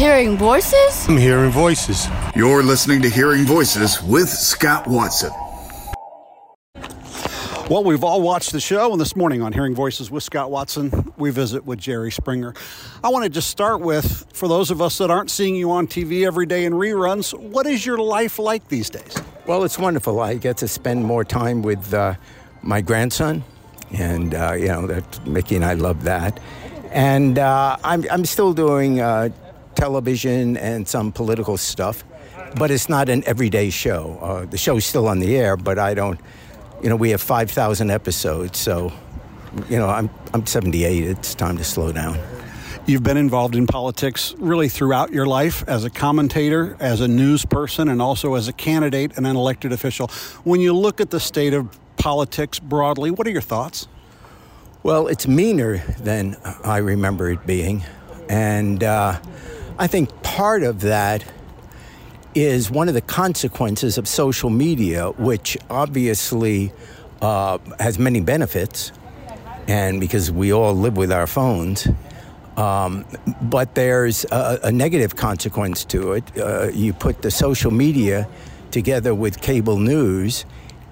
Hearing voices? I'm hearing voices. You're listening to Hearing Voices with Scott Watson. Well, we've all watched the show, and this morning on Hearing Voices with Scott Watson, we visit with Jerry Springer. I want to just start with, for those of us that aren't seeing you on TV every day in reruns, what is your life like these days? Well, it's wonderful. I get to spend more time with uh, my grandson, and uh, you know that Micki and I love that. And uh, I'm I'm still doing uh, television and some political stuff, but it's not an everyday show. Uh, the show's still on the air, but I don't you know, we have 5,000 episodes, so, you know, I'm, I'm 78. It's time to slow down. You've been involved in politics really throughout your life as a commentator, as a news person, and also as a candidate and an elected official. When you look at the state of politics broadly, what are your thoughts? Well, it's meaner than I remember it being. And uh, I think part of that is one of the consequences of social media, which obviously uh, has many benefits, and because we all live with our phones. Um, but there's a, a, negative consequence to it. Uh, you put the social media together with cable news,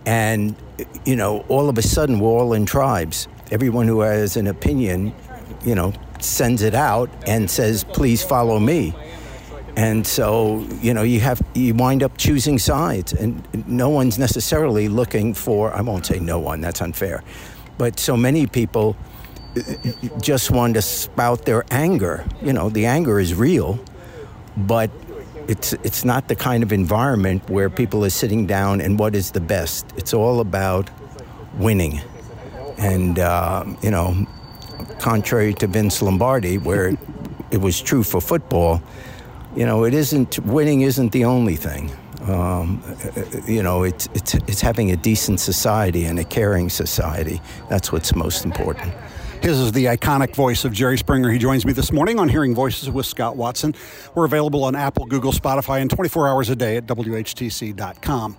and you know, all of a sudden, we're all in tribes. Everyone who has an opinion, you know, sends it out and says, "Please follow me." And so, you know, you have you wind up choosing sides, and no one's necessarily looking for. I won't say no one; that's unfair. But so many people uh, just want to spout their anger. You know, the anger is real, but it's it's not the kind of environment where people are sitting down and what is the best. It's all about winning, and uh, you know, contrary to Vince Lombardi, where it was true for football you know, it isn't winning isn't the only thing. Um, you know, it's, it's, it's having a decent society and a caring society. That's what's most important. His is the iconic voice of Jerry Springer. He joins me this morning on Hearing Voices with Scott Watson. We're available on Apple, Google, Spotify, and 24 hours a day at WHTC.com.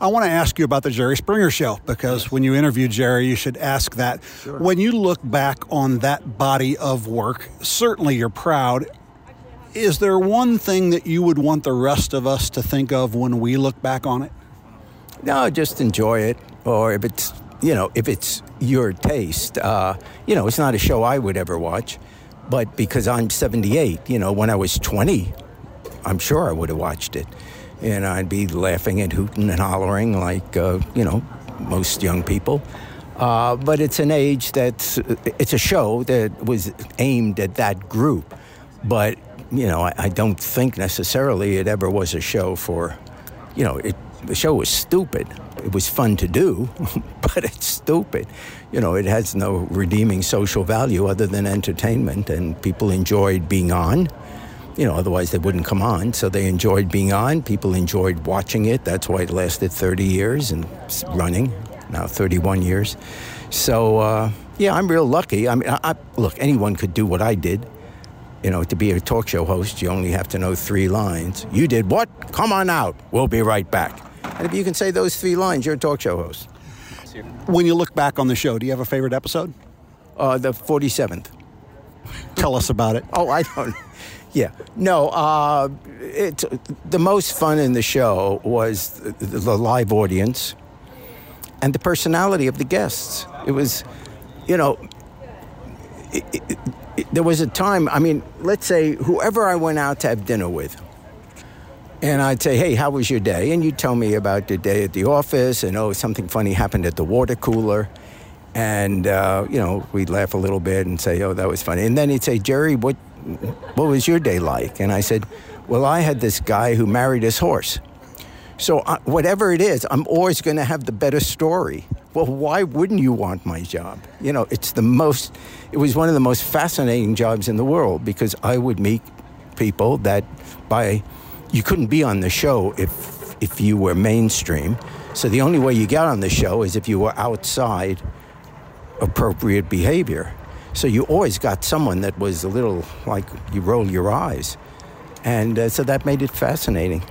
I want to ask you about the Jerry Springer Show because when you interview Jerry, you should ask that. Sure. When you look back on that body of work, certainly you're proud is there one thing that you would want the rest of us to think of when we look back on it? No, just enjoy it. Or if it's, you know, if it's your taste, uh, you know, it's not a show I would ever watch. But because I'm 78, you know, when I was 20, I'm sure I would have watched it. And I'd be laughing and hooting and hollering like, uh, you know, most young people. Uh, but it's an age that's, it's a show that was aimed at that group. But you know, I, I, don't think necessarily it ever was a show for, you know, it, the show was stupid. It was fun to do, but it's stupid. You know, it has no redeeming social value other than entertainment, and people enjoyed being on. You know, otherwise they wouldn't come on. So they enjoyed being on. People enjoyed watching it. That's why it lasted 30 years and running, now 31 years. So, uh, yeah, I'm real lucky. I mean, I, I, look, anyone could do what I did you know, to be a talk show host, you only have to know three lines. You did what? Come on out. We'll be right back. And if you can say those three lines, you're a talk show host. When you look back on the show, do you have a favorite episode? Uh, the 47th. Tell us about it. Oh, I don't. Yeah. No, uh, it, the most fun in the show was the, the live audience and the personality of the guests. It was, you know, it, it, there was a time, I mean, let's say whoever I went out to have dinner with, and I'd say, hey, how was your day? And you'd tell me about the day at the office, and oh, something funny happened at the water cooler. And, uh, you know, we'd laugh a little bit and say, oh, that was funny. And then he'd say, Jerry, what, what was your day like? And I said, well, I had this guy who married his horse. So, uh, whatever it is, I'm always going to have the better story. Well, why wouldn't you want my job? You know, it's the most, it was one of the most fascinating jobs in the world because I would meet people that by, you couldn't be on the show if, if you were mainstream. So the only way you got on the show is if you were outside appropriate behavior. So you always got someone that was a little like you roll your eyes. And uh, so that made it fascinating.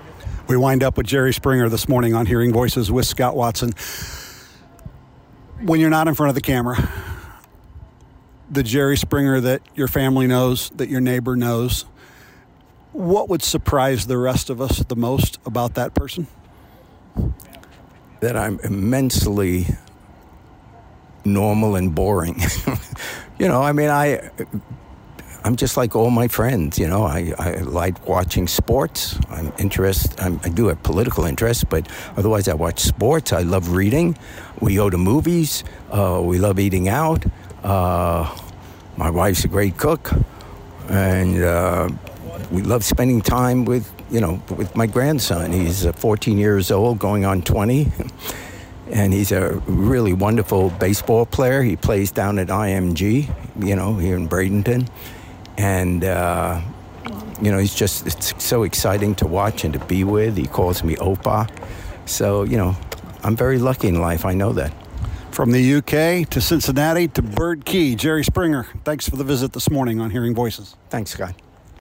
We wind up with Jerry Springer this morning on Hearing Voices with Scott Watson. When you're not in front of the camera, the Jerry Springer that your family knows, that your neighbor knows, What would surprise the rest of us the most about that person? That I'm immensely normal and boring. you know, I mean, I I'm just like all my friends. You know, I, I like watching sports. I'm interested. I'm, i do have political interests, but otherwise, I watch sports. I love reading. We go to movies. Uh, we love eating out. Uh, my wife's a great cook, and uh, we love spending time with you know with my grandson. He's uh, 14 years old, going on 20 and he's a really wonderful baseball player. He plays down at IMG, you know, here in Bradenton, and uh, you know, he's just it's so exciting to watch and to be with. He calls me Opa, so you know, I'm very lucky in life. I know that. From the UK to Cincinnati to Bird Key, Jerry Springer. Thanks for the visit this morning on Hearing Voices. Thanks, Scott.